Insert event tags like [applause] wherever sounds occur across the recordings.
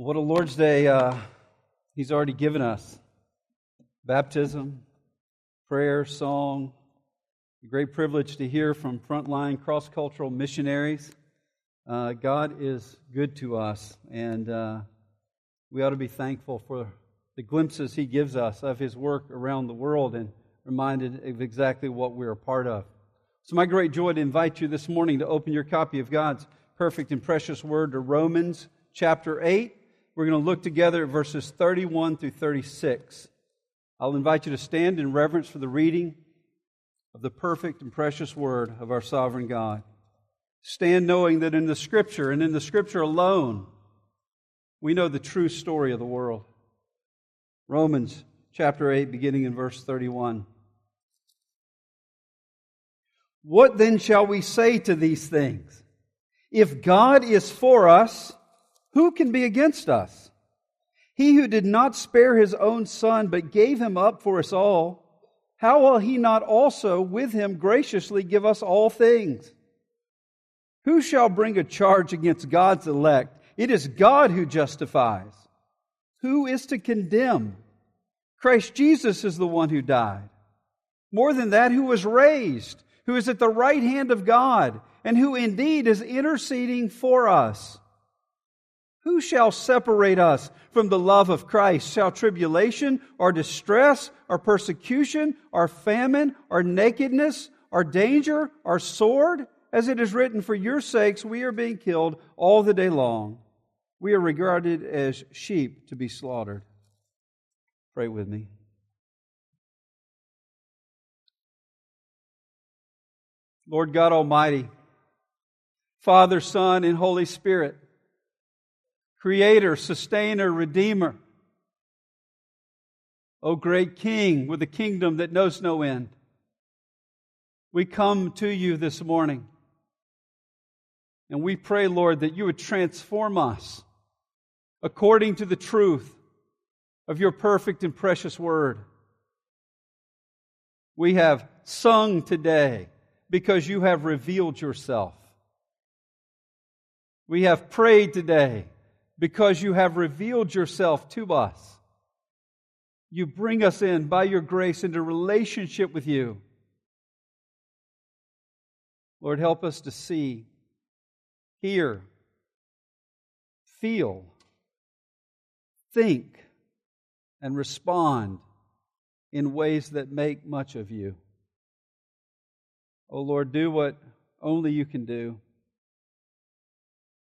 What a Lord's Day uh, He's already given us baptism, prayer, song. A great privilege to hear from frontline cross cultural missionaries. Uh, God is good to us, and uh, we ought to be thankful for the glimpses He gives us of His work around the world and reminded of exactly what we're a part of. It's my great joy to invite you this morning to open your copy of God's perfect and precious word to Romans chapter 8. We're going to look together at verses 31 through 36. I'll invite you to stand in reverence for the reading of the perfect and precious word of our sovereign God. Stand knowing that in the Scripture and in the Scripture alone, we know the true story of the world. Romans chapter 8, beginning in verse 31. What then shall we say to these things? If God is for us, who can be against us? He who did not spare his own son, but gave him up for us all, how will he not also with him graciously give us all things? Who shall bring a charge against God's elect? It is God who justifies. Who is to condemn? Christ Jesus is the one who died. More than that, who was raised, who is at the right hand of God, and who indeed is interceding for us. Who shall separate us from the love of Christ? Shall tribulation or distress or persecution or famine or nakedness or danger or sword? As it is written, For your sakes we are being killed all the day long. We are regarded as sheep to be slaughtered. Pray with me. Lord God Almighty, Father, Son, and Holy Spirit, creator, sustainer, redeemer. O great King with a kingdom that knows no end, we come to you this morning and we pray, Lord, that you would transform us according to the truth of your perfect and precious word. We have sung today because you have revealed yourself. We have prayed today because you have revealed yourself to us. You bring us in by your grace into relationship with you. Lord, help us to see, hear, feel, think, and respond in ways that make much of you. Oh Lord, do what only you can do.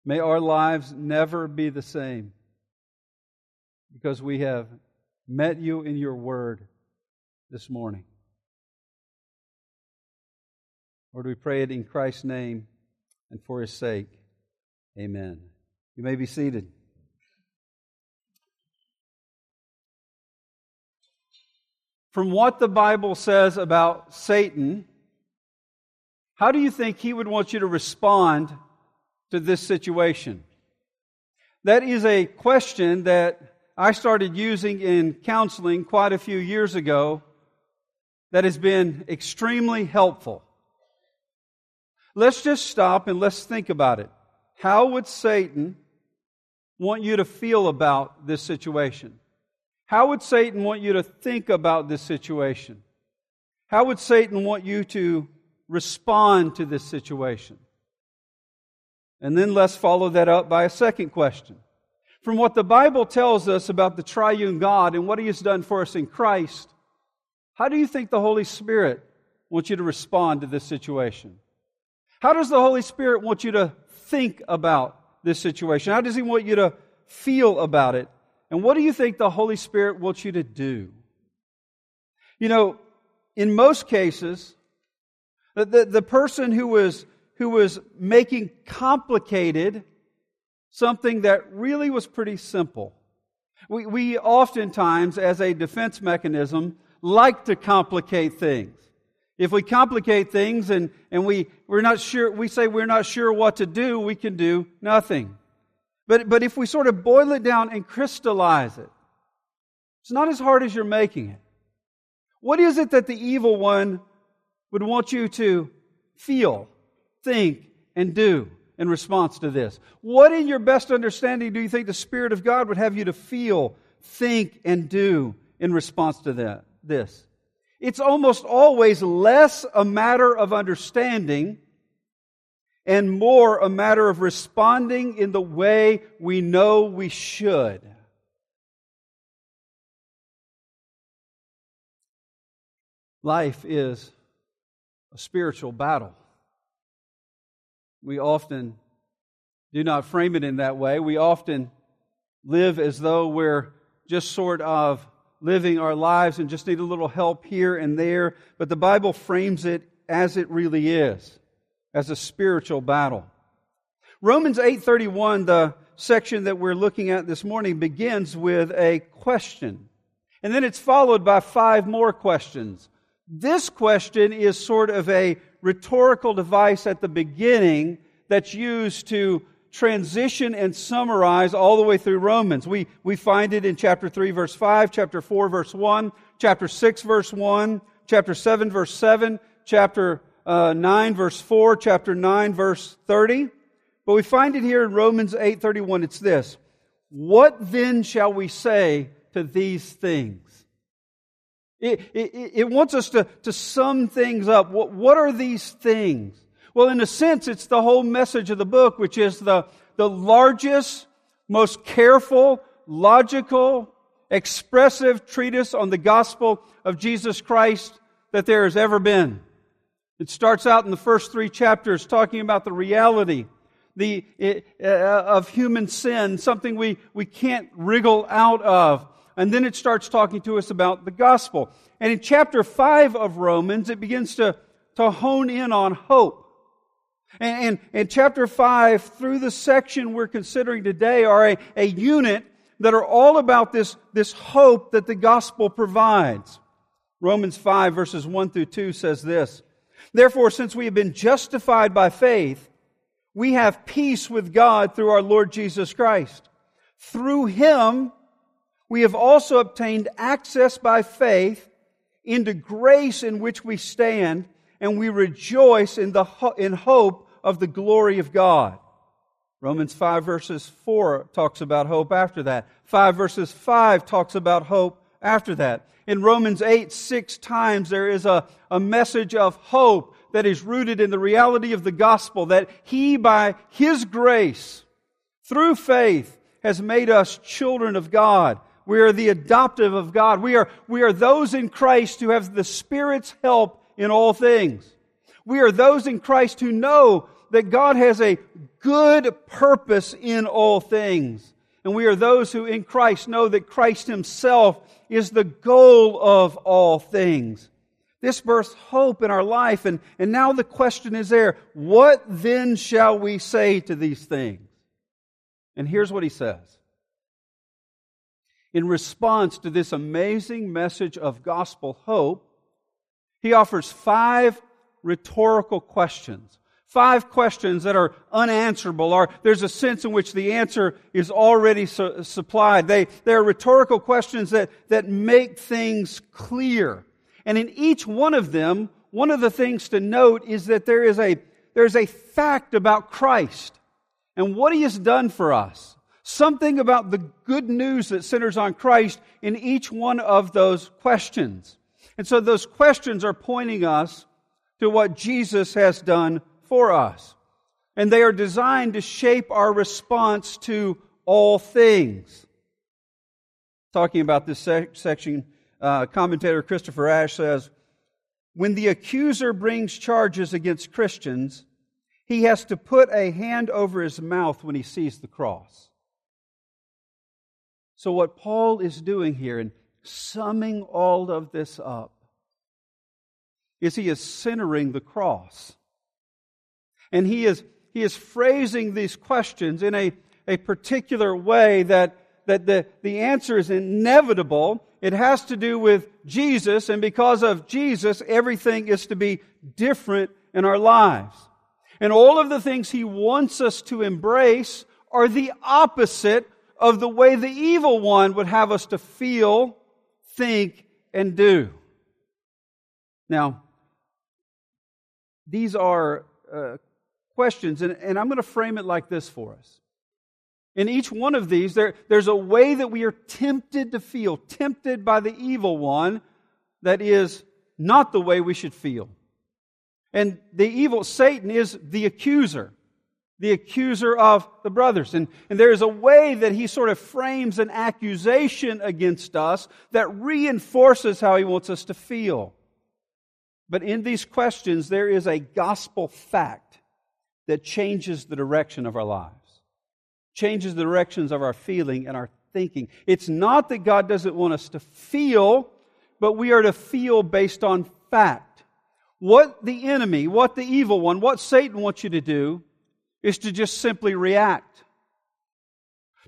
May our lives never be the same because we have met you in your word this morning. Lord, we pray it in Christ's name and for his sake. Amen. You may be seated. From what the Bible says about Satan, how do you think he would want you to respond to this situation? That is a question that I started using in counseling quite a few years ago that has been extremely helpful. Let's just stop and let's think about it. How would Satan want you to feel about this situation? How would Satan want you to think about this situation? How would Satan want you to respond to this situation? And then let's follow that up by a second question. From what the Bible tells us about the triune God and what He has done for us in Christ, how do you think the Holy Spirit wants you to respond to this situation? How does the Holy Spirit want you to think about this situation? How does He want you to feel about it? And what do you think the Holy Spirit wants you to do? You know, in most cases, the, the, the person who was who was making complicated something that really was pretty simple. We, we oftentimes, as a defense mechanism, like to complicate things. If we complicate things and, and we, we're not sure, we say we're not sure what to do, we can do nothing. But, but if we sort of boil it down and crystallize it, it's not as hard as you're making it. What is it that the evil one would want you to feel? Think, and do. in response to this? What, in your best understanding, do you think the Spirit of God would have you to feel, think, and do in response to that, this? It's almost always less a matter of understanding and more a matter of responding in the way we know we should. Life is a spiritual battle. We often do not frame it in that way. We often live as though we're just sort of living our lives and just need a little help here and there. But the Bible frames it as it really is, as a spiritual battle. Romans 8:31, the section that we're looking at this morning, begins with a question. And then it's followed by five more questions. This question is sort of a rhetorical device at the beginning that's used to transition and summarize all the way through Romans. We, we find it in chapter 3, verse 5, chapter 4, verse 1, chapter 6, verse 1, chapter 7, verse 7, chapter uh, 9, verse 4, chapter 9, verse 30. But we find it here in Romans 8, 31. It's this. What then shall we say to these things? It, it, it, wants us to, to sum things up. What, what are these things? Well, in a sense, it's the whole message of the book, which is the, the largest, most careful, logical, expressive treatise on the gospel of Jesus Christ that there has ever been. It starts out in the first three chapters talking about the reality the, uh, of human sin, something we, we can't wriggle out of and then it starts talking to us about the gospel. And in chapter 5 of Romans, it begins to, to hone in on hope. And, in chapter 5, through the section we're considering today, are a, a unit that are all about this, this hope that the gospel provides. Romans 5, verses 1 through 2 says this Therefore, since we have been justified by faith, we have peace with God through our Lord Jesus Christ. Through him, we have also obtained access by faith into grace in which we stand, and we rejoice in, the, in hope of the glory of God. Romans 5 verses 4 talks about hope after that. 5 verses 5 talks about hope after that. In Romans 8, six times there is a, a message of hope that is rooted in the reality of the gospel that He, by His grace, through faith, has made us children of God. We are the adoptive of God. We are, we are those in Christ who have the Spirit's help in all things. We are those in Christ who know that God has a good purpose in all things. And we are those who in Christ know that Christ Himself is the goal of all things. This births hope in our life. And, and now the question is there what then shall we say to these things? And here's what He says in response to this amazing message of gospel hope, he offers five rhetorical questions. Five questions that are unanswerable, or there's a sense in which the answer is already su- supplied. They, they are rhetorical questions that, that make things clear. And in each one of them, one of the things to note is that there is a, there's a fact about Christ and what he has done for us something about the good news that centers on Christ in each one of those questions. And so those questions are pointing us to what Jesus has done for us. And they are designed to shape our response to all things. Talking about this section, uh, commentator Christopher Ash says, when the accuser brings charges against Christians, he has to put a hand over his mouth when he sees the cross. So, what Paul is doing here in summing all of this up is he is centering the cross. And he is, he is phrasing these questions in a, a particular way that, that the, the answer is inevitable. It has to do with Jesus, and because of Jesus, everything is to be different in our lives. And all of the things he wants us to embrace are the opposite of the way the evil one would have us to feel, think, and do. Now, these are uh, questions, and, and I'm going to frame it like this for us. In each one of these, there, there's a way that we are tempted to feel, tempted by the evil one that is not the way we should feel. And the evil, Satan, is the accuser, the accuser of the brothers. And, and there is a way that he sort of frames an accusation against us that reinforces how he wants us to feel. But in these questions, there is a gospel fact that changes the direction of our lives, changes the directions of our feeling and our thinking. It's not that God doesn't want us to feel, but we are to feel based on fact. What the enemy, what the evil one, what Satan wants you to do is to just simply react.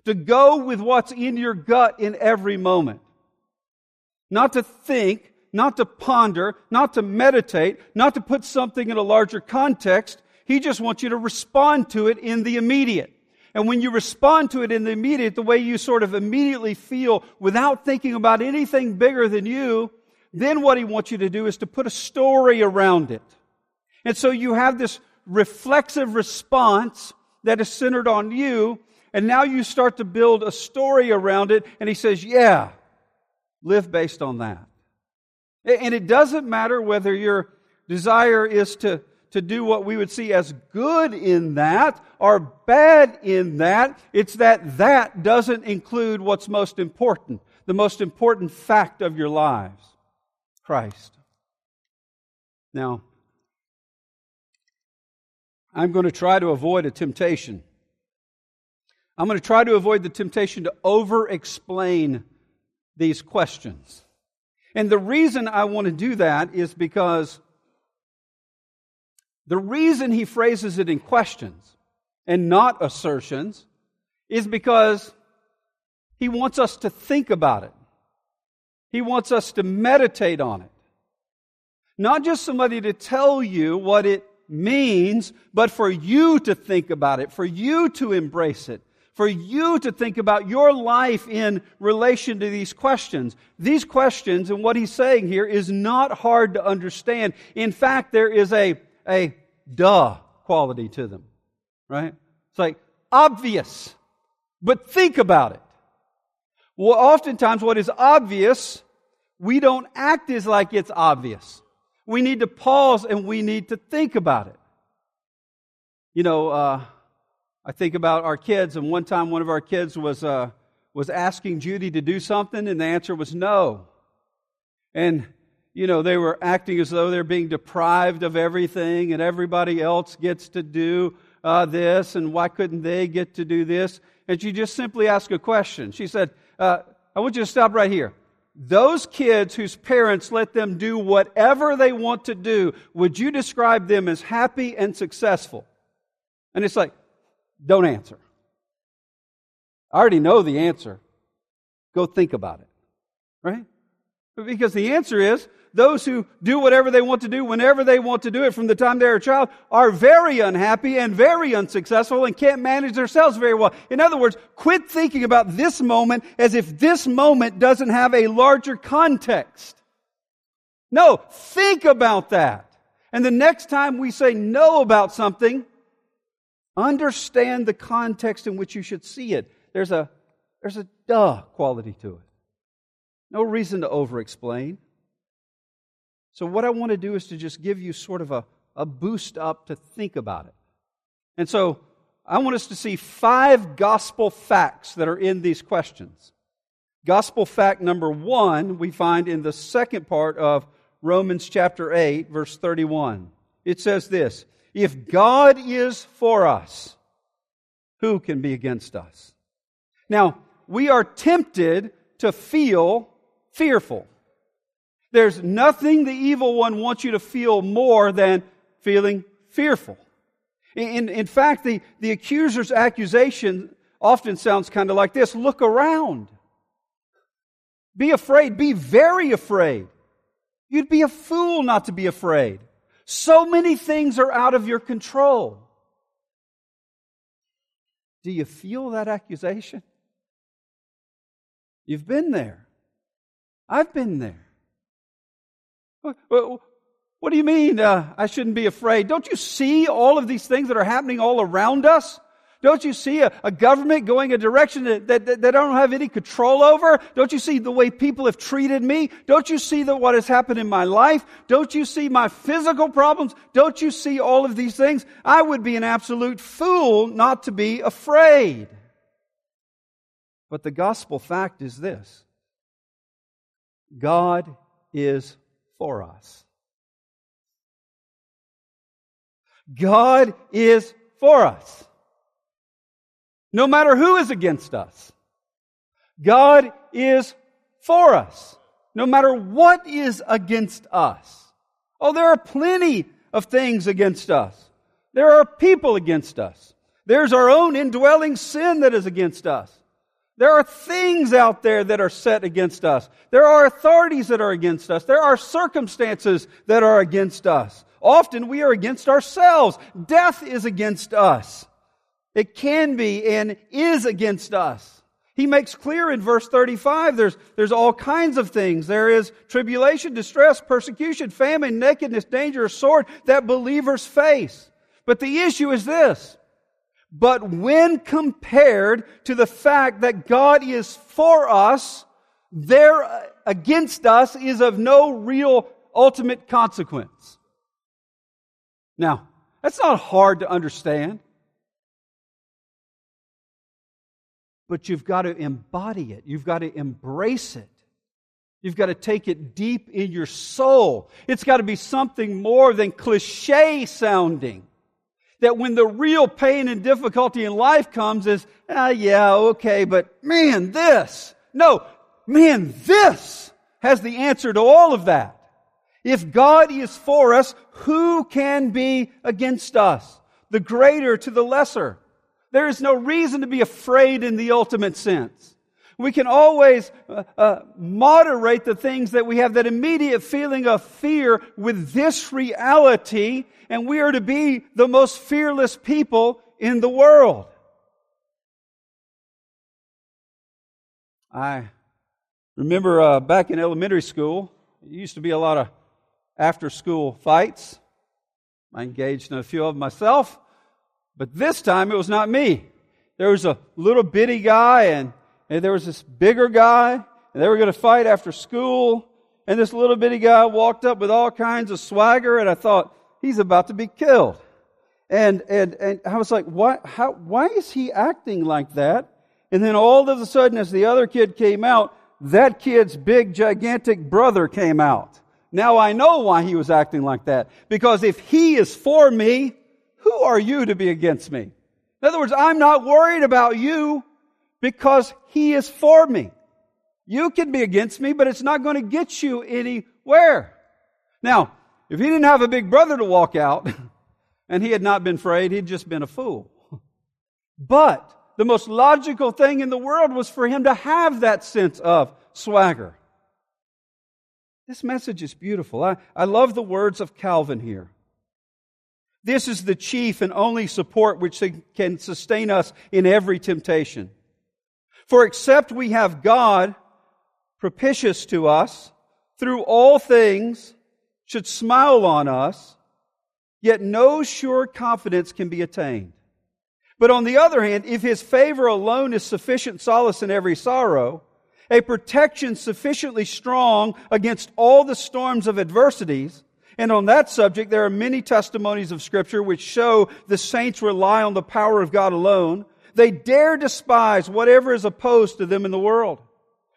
To go with what's in your gut in every moment. Not to think, not to ponder, not to meditate, not to put something in a larger context. He just wants you to respond to it in the immediate. And when you respond to it in the immediate, the way you sort of immediately feel without thinking about anything bigger than you, then what he wants you to do is to put a story around it. And so you have this reflexive response that is centered on you, and now you start to build a story around it, and he says, Yeah, live based on that. And it doesn't matter whether your desire is to, to do what we would see as good in that or bad in that. It's that that doesn't include what's most important, the most important fact of your lives Christ. Now, I'm going to try to avoid a temptation. I'm going to try to avoid the temptation to over explain these questions. And the reason I want to do that is because the reason he phrases it in questions and not assertions is because he wants us to think about it. He wants us to meditate on it. Not just somebody to tell you what it means, but for you to think about it, for you to embrace it, for you to think about your life in relation to these questions. These questions and what he's saying here is not hard to understand. In fact, there is a, a duh quality to them, right? It's like obvious, but think about it. Well, oftentimes what is obvious, we don't act as like it's obvious. We need to pause and we need to think about it. You know, uh, I think about our kids, and one time one of our kids was, uh, was asking Judy to do something, and the answer was no. And, you know, they were acting as though they're being deprived of everything, and everybody else gets to do uh, this, and why couldn't they get to do this? And she just simply asked a question. She said, uh, I want you to stop right here. Those kids whose parents let them do whatever they want to do, would you describe them as happy and successful? And it's like, don't answer. I already know the answer. Go think about it. Right? Because the answer is those who do whatever they want to do whenever they want to do it from the time they're a child are very unhappy and very unsuccessful and can't manage themselves very well. In other words, quit thinking about this moment as if this moment doesn't have a larger context. No, think about that. And the next time we say no about something, Understand the context in which you should see it. There's a, there's a duh quality to it. No reason to over explain. So, what I want to do is to just give you sort of a, a boost up to think about it. And so, I want us to see five gospel facts that are in these questions. Gospel fact number one, we find in the second part of Romans chapter 8, verse 31. It says this if God is for us, who can be against us? Now, we are tempted to feel fearful. There's nothing the evil one wants you to feel more than feeling fearful. In, in fact, the, the accuser's accusation often sounds kind of like this look around. Be afraid. Be very afraid. You'd be a fool not to be afraid. So many things are out of your control. Do you feel that accusation? You've been there. I've been there. What do you mean uh, I shouldn't be afraid? Don't you see all of these things that are happening all around us? Don't you see a, a government going a direction that, that, that, I don't have any control over? Don't you see the way people have treated me? Don't you see what has happened in my life? Don't you see my physical problems? Don't you see all of these things? I would be an absolute fool not to be afraid. But the gospel fact is this God is for us. God is for us. No matter who is against us. God is for us. No matter what is against us. Oh, there are plenty of things against us. There are people against us. There's our own indwelling sin that is against us. There are things out there that are set against us. There are authorities that are against us. There are circumstances that are against us. Often we are against ourselves. Death is against us. It can be and is against us. He makes clear in verse 35 there's, there's all kinds of things. There is tribulation, distress, persecution, famine, nakedness, danger, or sword that believers face. But the issue is this. But when compared to the fact that God is for us, there against us is of no real ultimate consequence. Now, that's not hard to understand. But you've got to embody it. You've got to embrace it. You've got to take it deep in your soul. It's got to be something more than cliche sounding. That when the real pain and difficulty in life comes is, ah, yeah, okay, but man, this. No, man, this has the answer to all of that. If God is for us, who can be against us? The greater to the lesser. There is no reason to be afraid in the ultimate sense. We can always uh, uh, moderate the things that we have that immediate feeling of fear with this reality, and we are to be the most fearless people in the world. I remember uh, back in elementary school, it used to be a lot of after school fights. I engaged in a few of them myself, but this time it was not me. There was a little bitty guy and, and there was this bigger guy and they were going to fight after school. And this little bitty guy walked up with all kinds of swagger and I thought, he's about to be killed. And, and, and I was like, why, how, why is he acting like that? And then all of a sudden, as the other kid came out, that kid's big, gigantic brother came out. Now I know why he was acting like that. Because if he is for me, who are you to be against me? In other words, I'm not worried about you because he is for me. You can be against me, but it's not going to get you anywhere. Now, if he didn't have a big brother to walk out [laughs] and he had not been afraid, he'd just been a fool. [laughs] But the most logical thing in the world was for him to have that sense of swagger. This message is beautiful. I, I love the words of Calvin here. This is the chief and only support which can sustain us in every temptation. For except we have God propitious to us through all things, should smile on us, yet no sure confidence can be attained. But on the other hand, if his favor alone is sufficient solace in every sorrow, a protection sufficiently strong against all the storms of adversities. And on that subject, there are many testimonies of Scripture which show the saints rely on the power of God alone. They dare despise whatever is opposed to them in the world.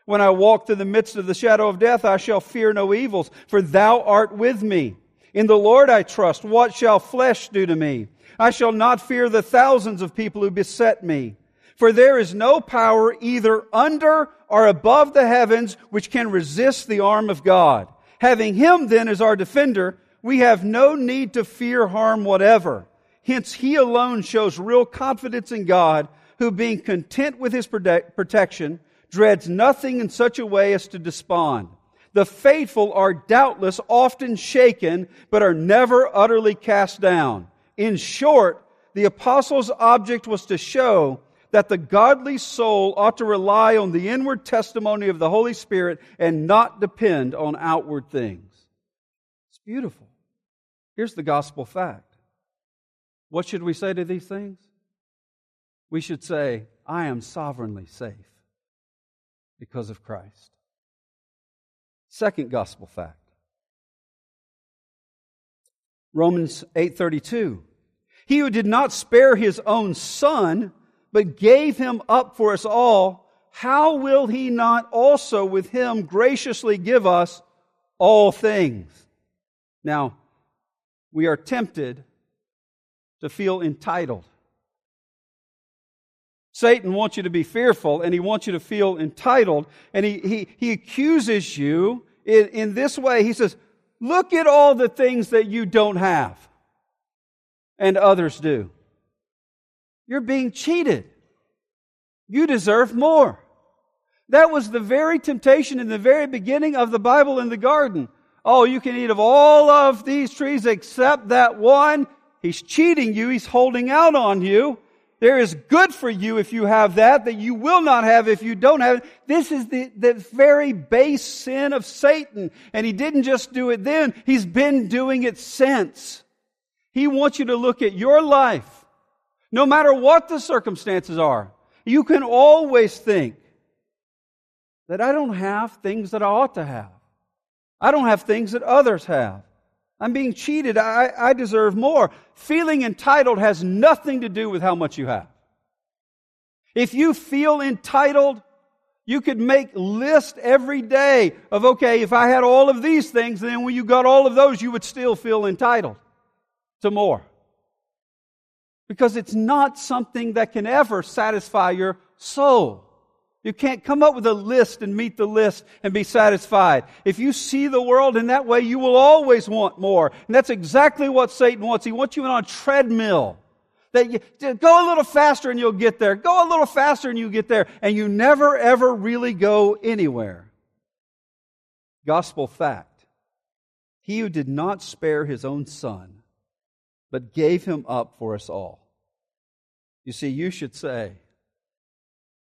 When I walk through the midst of the shadow of death, I shall fear no evils, for thou art with me. In the Lord I trust. What shall flesh do to me? I shall not fear the thousands of people who beset me. For there is no power either under or above the heavens which can resist the arm of God. Having him then as our defender, we have no need to fear harm whatever. Hence he alone shows real confidence in God, who being content with his protection, dreads nothing in such a way as to despond. The faithful are doubtless often shaken, but are never utterly cast down. In short, the apostle's object was to show that the godly soul ought to rely on the inward testimony of the Holy Spirit and not depend on outward things. It's beautiful. Here's the gospel fact. What should we say to these things? We should say, I am sovereignly safe because of Christ. Second gospel fact. Romans 8:32 He who did not spare his own son but gave him up for us all how will he not also with him graciously give us all things? Now, we are tempted to feel entitled. Satan wants you to be fearful and he wants you to feel entitled. And he, he, he accuses you in, in this way. He says, Look at all the things that you don't have and others do. You're being cheated. You deserve more. That was the very temptation in the very beginning of the Bible in the garden. Oh, you can eat of all of these trees except that one. He's cheating you. He's holding out on you. There is good for you if you have that, that you will not have if you don't have it. This is the, the very base sin of Satan. And he didn't just do it then, he's been doing it since. He wants you to look at your life, no matter what the circumstances are. You can always think that I don't have things that I ought to have. I don't have things that others have. I'm being cheated. I, I deserve more. Feeling entitled has nothing to do with how much you have. If you feel entitled, you could make list every day of, okay, if I had all of these things, then when you got all of those, you would still feel entitled to more. Because it's not something that can ever satisfy your soul. You can't come up with a list and meet the list and be satisfied. If you see the world in that way, you will always want more. And that's exactly what Satan wants. He wants you on a treadmill. That you go a little faster and you'll get there. Go a little faster and you get there. And you never ever really go anywhere. Gospel fact. He who did not spare his own son, but gave him up for us all. You see, you should say,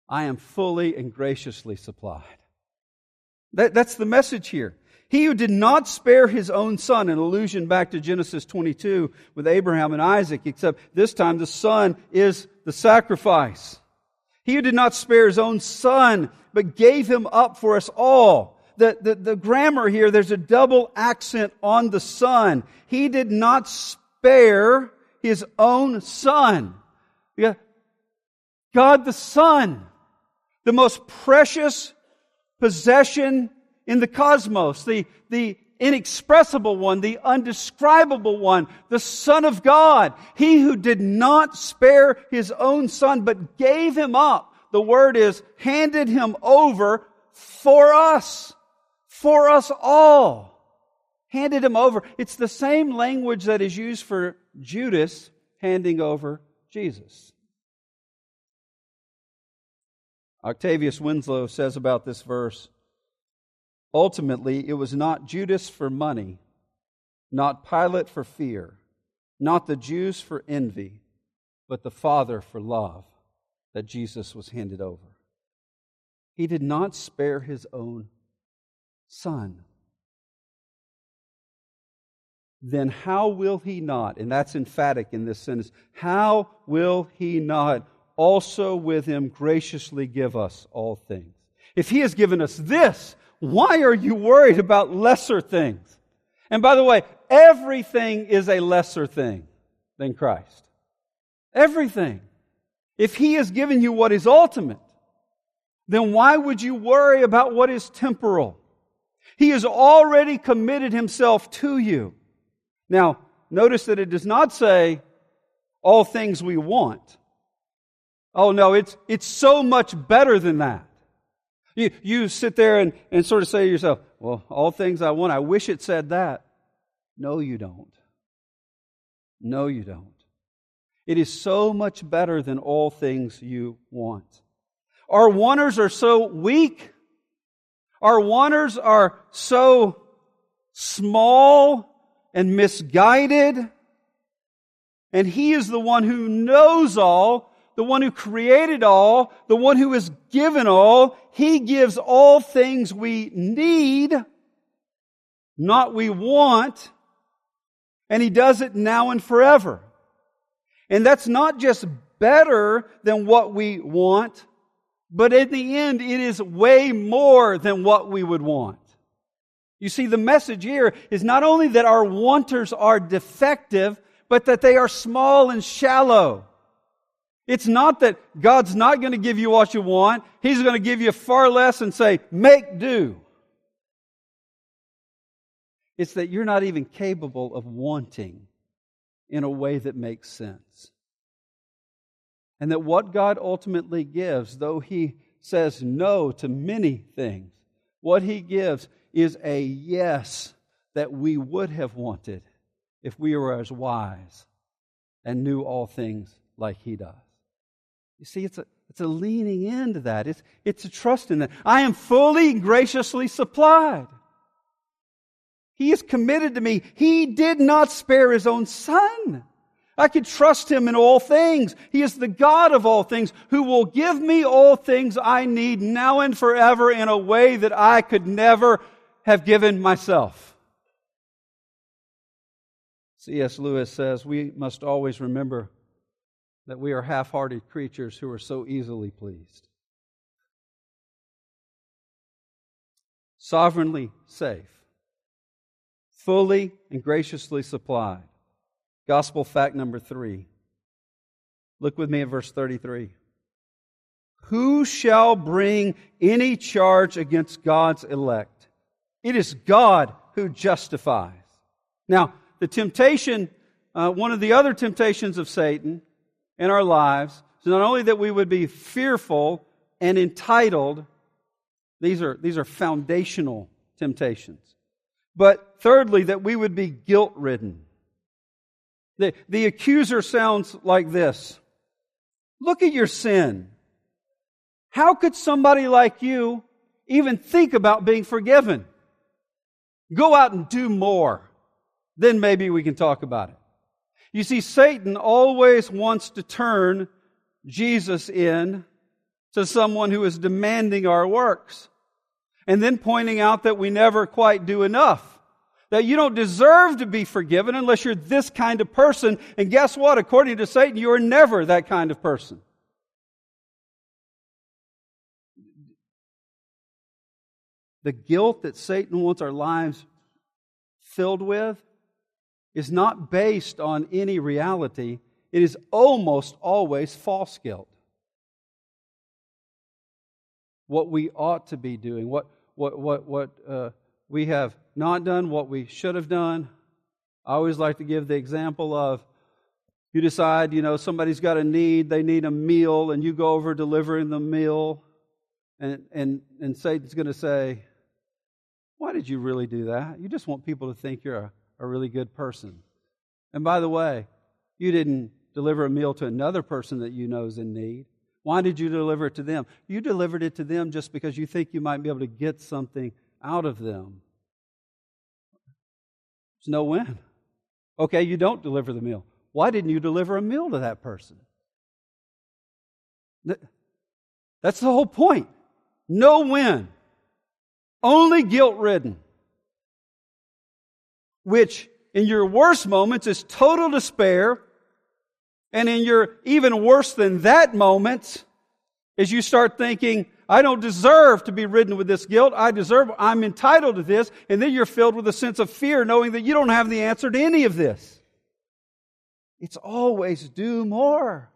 I am fully and graciously supplied. That, that's the message here. He who did not spare his own son, an allusion back to Genesis 22 with Abraham and Isaac, except this time the son is the sacrifice. He who did not spare his own son, but gave him up for us all. The, the, the grammar here, there's a double accent on the son. He did not spare his own son. God the Son the most precious possession in the cosmos, the, the inexpressible one, the undescribable one, the Son of God. He who did not spare his own Son, but gave him up. The word is handed him over for us, for us all. Handed him over. It's the same language that is used for Judas handing over Jesus. Octavius Winslow says about this verse ultimately, it was not Judas for money, not Pilate for fear, not the Jews for envy, but the Father for love that Jesus was handed over. He did not spare his own son. Then how will he not, and that's emphatic in this sentence, how will he not also with him graciously give us all things. If he has given us this, why are you worried about lesser things? And by the way, everything is a lesser thing than Christ. Everything. If he has given you what is ultimate, then why would you worry about what is temporal? He has already committed himself to you. Now, notice that it does not say all things we want. Oh no, it's, it's so much better than that. You, you sit there and, and sort of say to yourself, well, all things I want, I wish it said that. No, you don't. No, you don't. It is so much better than all things you want. Our wanters are so weak. Our wanters are so small and misguided. And He is the one who knows all the one who created all, the one who has given all. He gives all things we need, not we want. And He does it now and forever. And that's not just better than what we want, but in the end, it is way more than what we would want. You see, the message here is not only that our wanters are defective, but that they are small and shallow. It's not that God's not going to give you what you want. He's going to give you far less and say, make do. It's that you're not even capable of wanting in a way that makes sense. And that what God ultimately gives, though He says no to many things, what He gives is a yes that we would have wanted if we were as wise and knew all things like He does. You see, it's a, it's a leaning into that. It's, it's a trust in that. I am fully graciously supplied. He is committed to me. He did not spare his own son. I can trust him in all things. He is the God of all things who will give me all things I need now and forever in a way that I could never have given myself. C.S. Lewis says we must always remember that we are half hearted creatures who are so easily pleased. Sovereignly safe, fully and graciously supplied. Gospel fact number three. Look with me at verse 33. Who shall bring any charge against God's elect? It is God who justifies. Now, the temptation, uh, one of the other temptations of Satan in our lives is not only that we would be fearful and entitled, these are, these are foundational temptations, but thirdly, that we would be guilt ridden. The, the accuser sounds like this Look at your sin. How could somebody like you even think about being forgiven? Go out and do more. Then maybe we can talk about it. You see, Satan always wants to turn Jesus in to someone who is demanding our works and then pointing out that we never quite do enough. That you don't deserve to be forgiven unless you're this kind of person. And guess what? According to Satan, you are never that kind of person. The guilt that Satan wants our lives filled with is not based on any reality, it is almost always false guilt. What we ought to be doing, what, what, what, what uh, we have not done, what we should have done. I always like to give the example of you decide, you know, somebody's got a need, they need a meal, and you go over delivering the meal, and, and, and Satan's going to say, Why did you really do that? You just want people to think you're a a really good person. And by the way, you didn't deliver a meal to another person that you know is in need. Why did you deliver it to them? You delivered it to them just because you think you might be able to get something out of them. It's no win. Okay, you don't deliver the meal. Why didn't you deliver a meal to that person? That's the whole point. No win. Only guilt ridden which in your worst moments is total despair, and in your even worse than that moment as you start thinking, I don't deserve to be ridden with this guilt. I deserve, I'm entitled to this. And then you're filled with a sense of fear knowing that you don't have the answer to any of this. It's always do more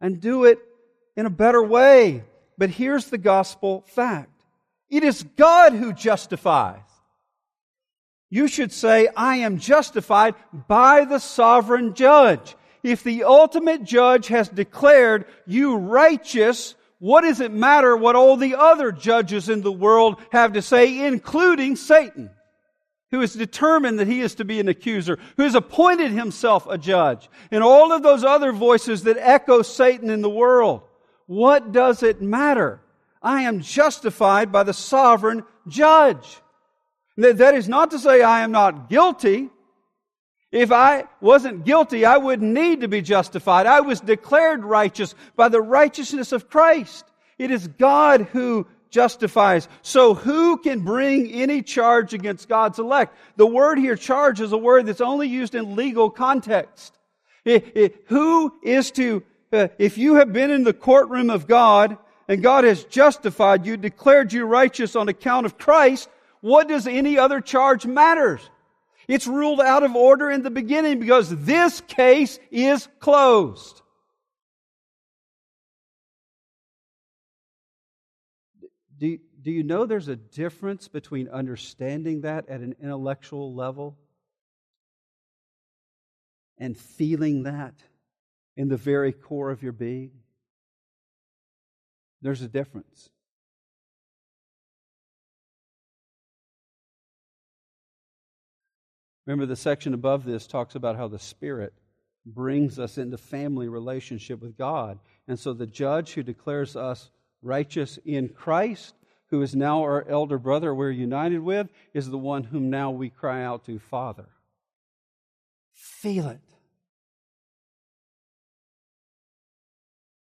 and do it in a better way. But here's the gospel fact. It is God who justifies you should say, I am justified by the sovereign judge. If the ultimate judge has declared you righteous, what does it matter what all the other judges in the world have to say, including Satan, who has determined that he is to be an accuser, who has appointed himself a judge, and all of those other voices that echo Satan in the world? What does it matter? I am justified by the sovereign judge. That is not to say I am not guilty. If I wasn't guilty, I wouldn't need to be justified. I was declared righteous by the righteousness of Christ. It is God who justifies. So who can bring any charge against God's elect? The word here, charge, is a word that's only used in legal context. Who is to, uh, if you have been in the courtroom of God and God has justified you, declared you righteous on account of Christ, what does any other charge matter? It's ruled out of order in the beginning because this case is closed. Do, do you know there's a difference between understanding that at an intellectual level and feeling that in the very core of your being? There's a difference. Remember, the section above this talks about how the Spirit brings us into family relationship with God. And so the judge who declares us righteous in Christ, who is now our elder brother we're united with, is the one whom now we cry out to Father. Feel it.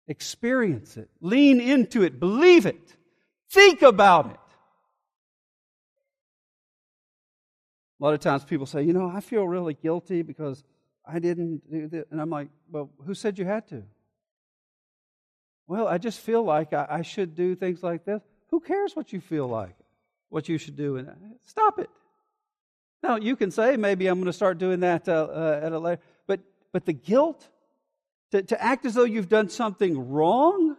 Experience it. Lean into it. Believe it. Think about it. A lot of times people say, you know, I feel really guilty because I didn't do this. And I'm like, well, who said you had to? Well, I just feel like I, I should do things like this. Who cares what you feel like, what you should do? And stop it. Now you can say maybe I'm going to start doing that uh, uh, at a later, but but the guilt to, to act as though you've done something wrong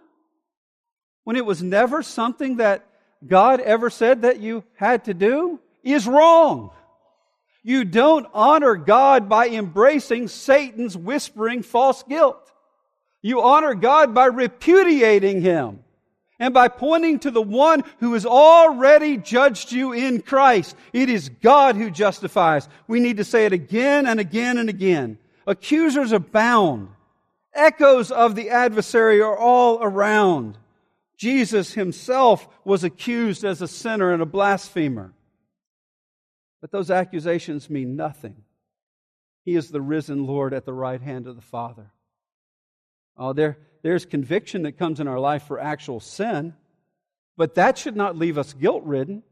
when it was never something that God ever said that you had to do is wrong. You don't honor God by embracing Satan's whispering false guilt. You honor God by repudiating Him and by pointing to the one who has already judged you in Christ. It is God who justifies. We need to say it again and again and again. Accusers abound. Echoes of the adversary are all around. Jesus himself was accused as a sinner and a blasphemer. But those accusations mean nothing. He is the risen Lord at the right hand of the Father. Oh, there, there's conviction that comes in our life for actual sin, but that should not leave us guilt ridden.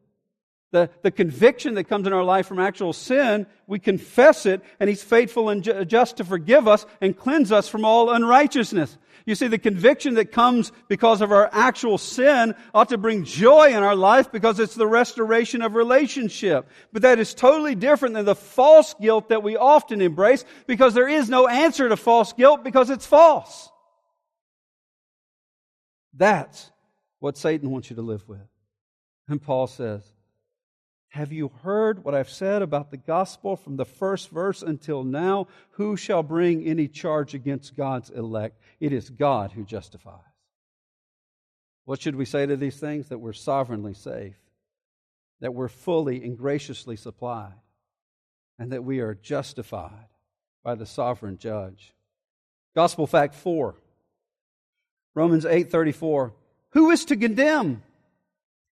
The, the conviction that comes in our life from actual sin, we confess it, and He's faithful and just to forgive us and cleanse us from all unrighteousness. You see, the conviction that comes because of our actual sin ought to bring joy in our life because it's the restoration of relationship. But that is totally different than the false guilt that we often embrace because there is no answer to false guilt because it's false. That's what Satan wants you to live with. And Paul says, have you heard what I've said about the gospel from the first verse until now? Who shall bring any charge against God's elect? It is God who justifies. What should we say to these things? That we're sovereignly safe, that we're fully and graciously supplied, and that we are justified by the sovereign judge. Gospel fact 4. Romans 8:34. Who is to condemn?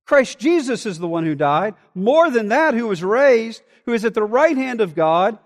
Christ Jesus is the one who died. More than that, who was raised, who is at the right hand of God,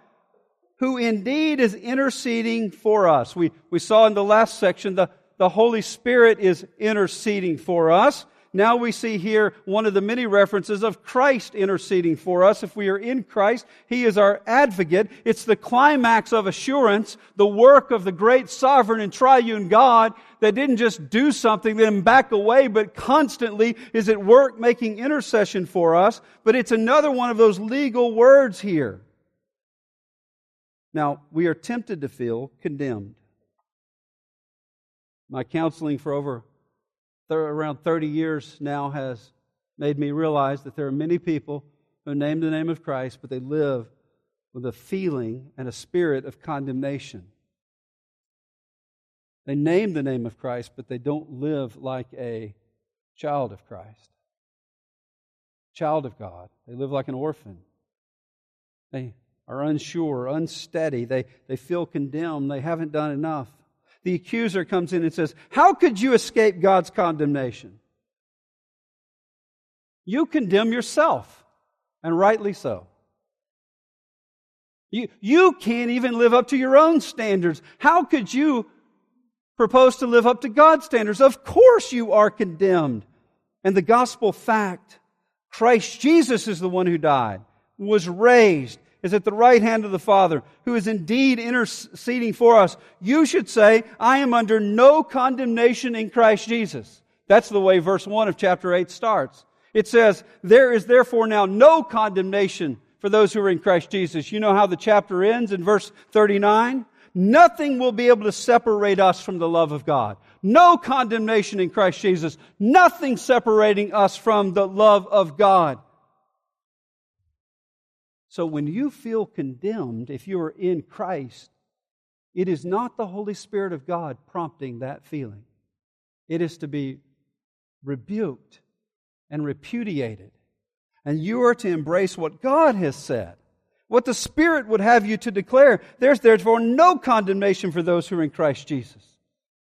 who indeed is interceding for us. We, we saw in the last section the, the Holy Spirit is interceding for us. Now we see here one of the many references of Christ interceding for us. If we are in Christ, He is our advocate. It's the climax of assurance, the work of the great sovereign and triune God that didn't just do something, then back away, but constantly is at work making intercession for us. But it's another one of those legal words here. Now, we are tempted to feel condemned. My counseling for over around 30 years now has made me realize that there are many people who name the name of Christ, but they live with a feeling and a spirit of condemnation. They name the name of Christ, but they don't live like a child of Christ, child of God. They live like an orphan. They are unsure, unsteady. They, they feel condemned. They haven't done enough the accuser comes in and says, How could you escape God's condemnation? You condemn yourself, and rightly so. You, you can't even live up to your own standards. How could you propose to live up to God's standards? Of course you are condemned. And the gospel fact Christ Jesus is the one who died, was raised, is at the right hand of the Father, who is indeed interceding for us. You should say, I am under no condemnation in Christ Jesus. That's the way verse 1 of chapter 8 starts. It says, There is therefore now no condemnation for those who are in Christ Jesus. You know how the chapter ends in verse 39? Nothing will be able to separate us from the love of God. No condemnation in Christ Jesus. Nothing separating us from the love of God. So when you feel condemned, if you are in Christ, it is not the Holy Spirit of God prompting that feeling. It is to be rebuked and repudiated. And you are to embrace what God has said, what the Spirit would have you to declare. There's therefore no condemnation for those who are in Christ Jesus.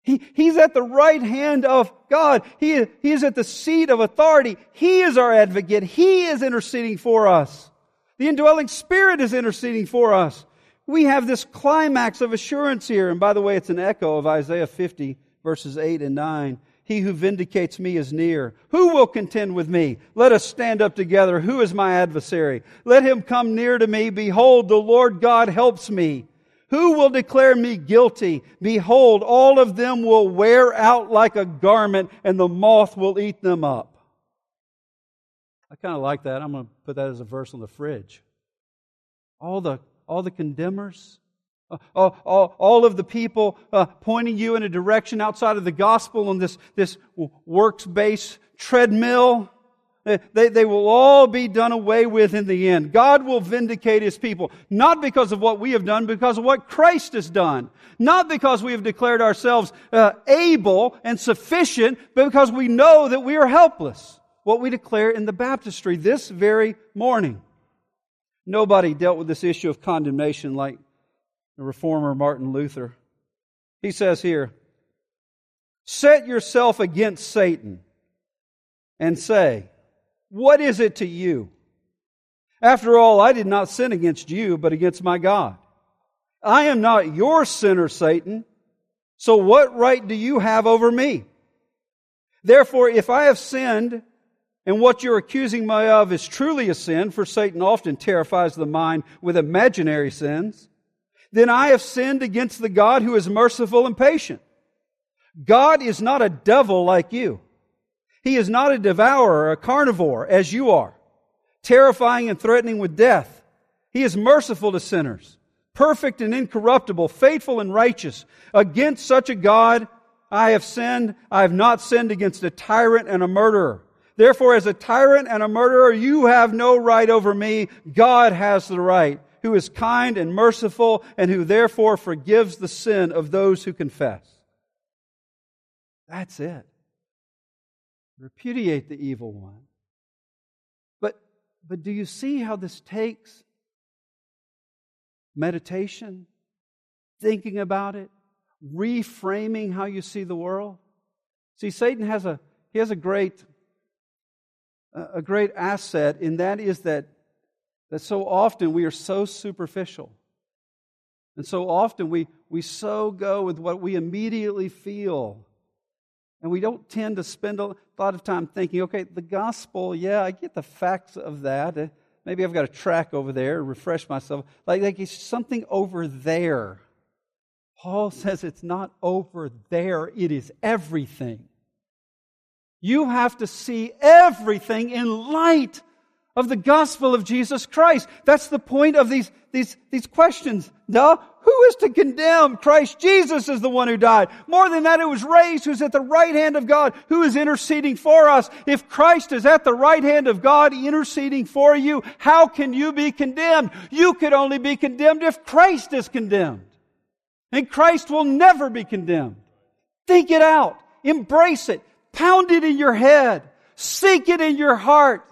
He, he's at the right hand of God. He, he is at the seat of authority. He is our advocate. He is interceding for us. The indwelling Spirit is interceding for us. We have this climax of assurance here. And by the way, it's an echo of Isaiah 50, verses 8 and 9. He who vindicates me is near. Who will contend with me? Let us stand up together. Who is my adversary? Let him come near to me. Behold, the Lord God helps me. Who will declare me guilty? Behold, all of them will wear out like a garment, and the moth will eat them up. I kind of like that. I'm going to put that as a verse on the fridge. All the, all the condemners, uh, all, all, all, of the people uh, pointing you in a direction outside of the gospel on this, this works based treadmill. They, they will all be done away with in the end. God will vindicate His people, not because of what we have done, because of what Christ has done. Not because we have declared ourselves uh, able and sufficient, but because we know that we are helpless. What we declare in the baptistry this very morning. Nobody dealt with this issue of condemnation like the reformer Martin Luther. He says here, set yourself against Satan and say, what is it to you? After all, I did not sin against you, but against my God. I am not your sinner, Satan. So what right do you have over me? Therefore, if I have sinned, and what you're accusing me of is truly a sin, for Satan often terrifies the mind with imaginary sins, then I have sinned against the God who is merciful and patient. God is not a devil like you. He is not a devourer, a carnivore, as you are, terrifying and threatening with death. He is merciful to sinners, perfect and incorruptible, faithful and righteous. Against such a God, I have sinned. I have not sinned against a tyrant and a murderer. Therefore, as a tyrant and a murderer, you have no right over me. God has the right who is kind and merciful, and who therefore forgives the sin of those who confess. That's it. Repudiate the evil one. But, but do you see how this takes meditation, thinking about it, reframing how you see the world? See, Satan has a, he has a great, a great asset, and that is that that so often we are so superficial. And so often we, we so go with what we immediately feel. And we don't tend to spend a lot of time thinking, okay, the gospel, yeah, I get the facts of that. Uh, maybe I've got a track over there, refresh myself. Like, like it's something over there. Paul says it's not over there, it is everything. You have to see everything in light of the gospel of Jesus Christ. That's the point of these, these, these questions. Duh. Who is to condemn? Christ Jesus is the one who died. More than that, it was raised who's at the right hand of God, who is interceding for us. If Christ is at the right hand of God interceding for you, how can you be condemned? You could only be condemned if Christ is condemned. And Christ will never be condemned. Think it out. Embrace it. Pound it in your head. Sink it in your heart.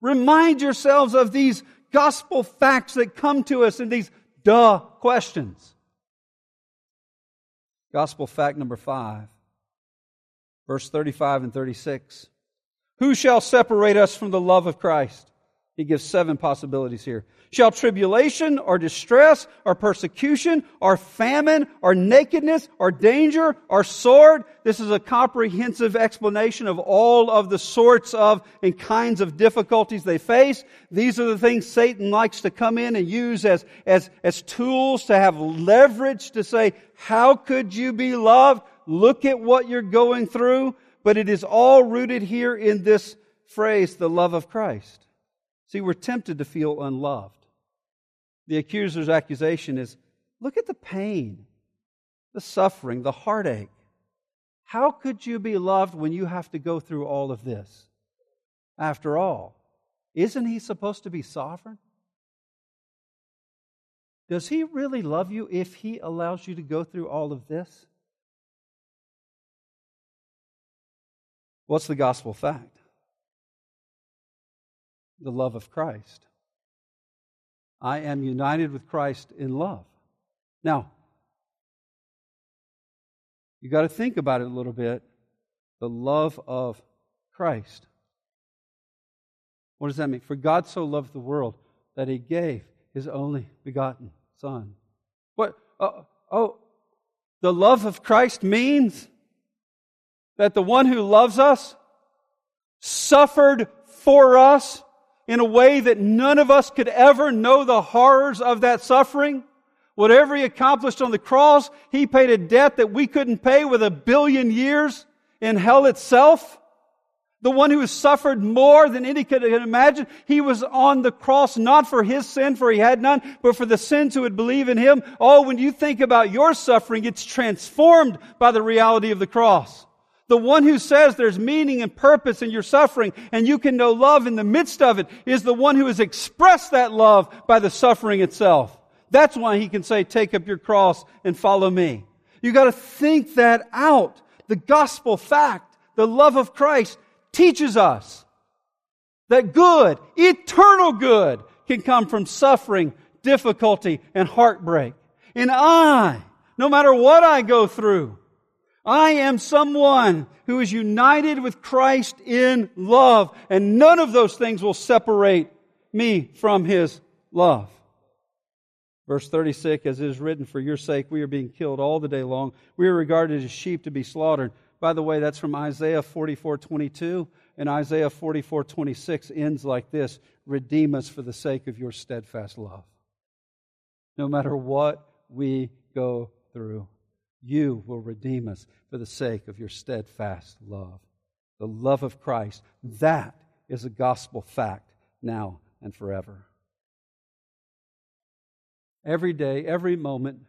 Remind yourselves of these gospel facts that come to us in these duh questions. Gospel fact number five, verse 35 and 36. Who shall separate us from the love of Christ? He gives seven possibilities here. Shall tribulation or distress or persecution or famine or nakedness or danger or sword? This is a comprehensive explanation of all of the sorts of and kinds of difficulties they face. These are the things Satan likes to come in and use as, as, as tools to have leverage to say, how could you be loved? Look at what you're going through. But it is all rooted here in this phrase, the love of Christ. See, we're tempted to feel unloved. The accuser's accusation is look at the pain, the suffering, the heartache. How could you be loved when you have to go through all of this? After all, isn't he supposed to be sovereign? Does he really love you if he allows you to go through all of this? What's the gospel fact? The love of Christ. I am united with Christ in love. Now, you got to think about it a little bit. The love of Christ. What does that mean? For God so loved the world that he gave his only begotten Son. What? Uh, oh, the love of Christ means that the one who loves us suffered for us in a way that none of us could ever know the horrors of that suffering. Whatever he accomplished on the cross, he paid a debt that we couldn't pay with a billion years in hell itself. The one who has suffered more than any could imagine. He was on the cross not for his sin, for he had none, but for the sins who would believe in him. Oh, when you think about your suffering, it's transformed by the reality of the cross. The one who says there's meaning and purpose in your suffering and you can know love in the midst of it is the one who has expressed that love by the suffering itself. That's why he can say, take up your cross and follow me. You gotta think that out. The gospel fact, the love of Christ teaches us that good, eternal good can come from suffering, difficulty, and heartbreak. And I, no matter what I go through, I am someone who is united with Christ in love, and none of those things will separate me from his love. Verse 36, as it is written, For your sake we are being killed all the day long. We are regarded as sheep to be slaughtered. By the way, that's from Isaiah 44 22, and Isaiah 44 26 ends like this Redeem us for the sake of your steadfast love. No matter what we go through you will redeem us for the sake of your steadfast love. The love of Christ, that is a gospel fact now and forever. Every day, every moment,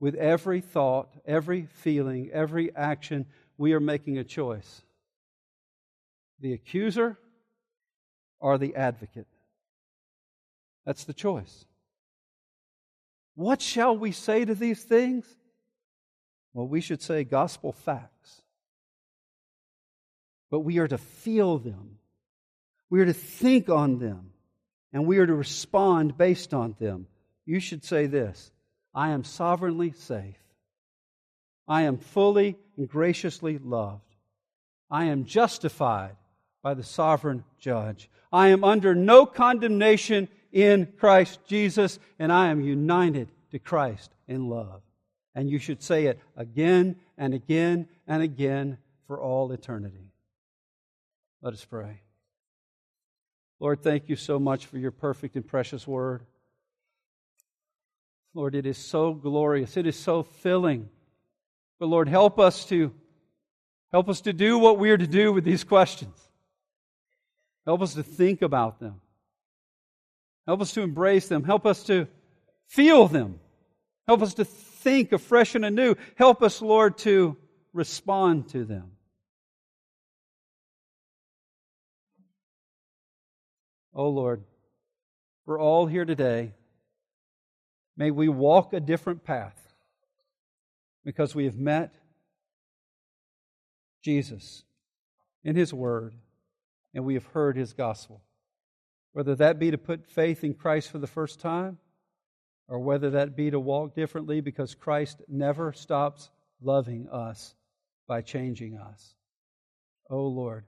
with every thought, every feeling, every action, we are making a choice. The accuser or the advocate. That's the choice. What shall we say to these things? Well, we should say gospel facts. But we are to feel them. We are to think on them. And we are to respond based on them. You should say this I am sovereignly safe. I am fully and graciously loved. I am justified by the sovereign judge. I am under no condemnation in Christ Jesus, and I am united to Christ in love and you should say it again and again and again for all eternity. Let us pray. Lord, thank you so much for your perfect and precious word. Lord, it is so glorious. It is so filling. But Lord, help us to help us to do what we are to do with these questions. Help us to think about them. Help us to embrace them. Help us to feel them. Help us to think afresh and anew. Help us, Lord, to respond to them. Oh, Lord, we're all here today. May we walk a different path because we have met Jesus in His Word and we have heard His gospel. Whether that be to put faith in Christ for the first time or whether that be to walk differently because Christ never stops loving us by changing us. Oh Lord,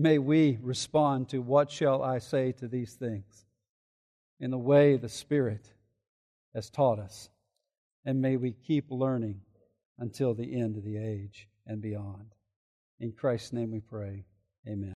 May we respond to what shall I say to these things in the way the Spirit has taught us. And may we keep learning until the end of the age and beyond. In Christ's name we pray. Amen.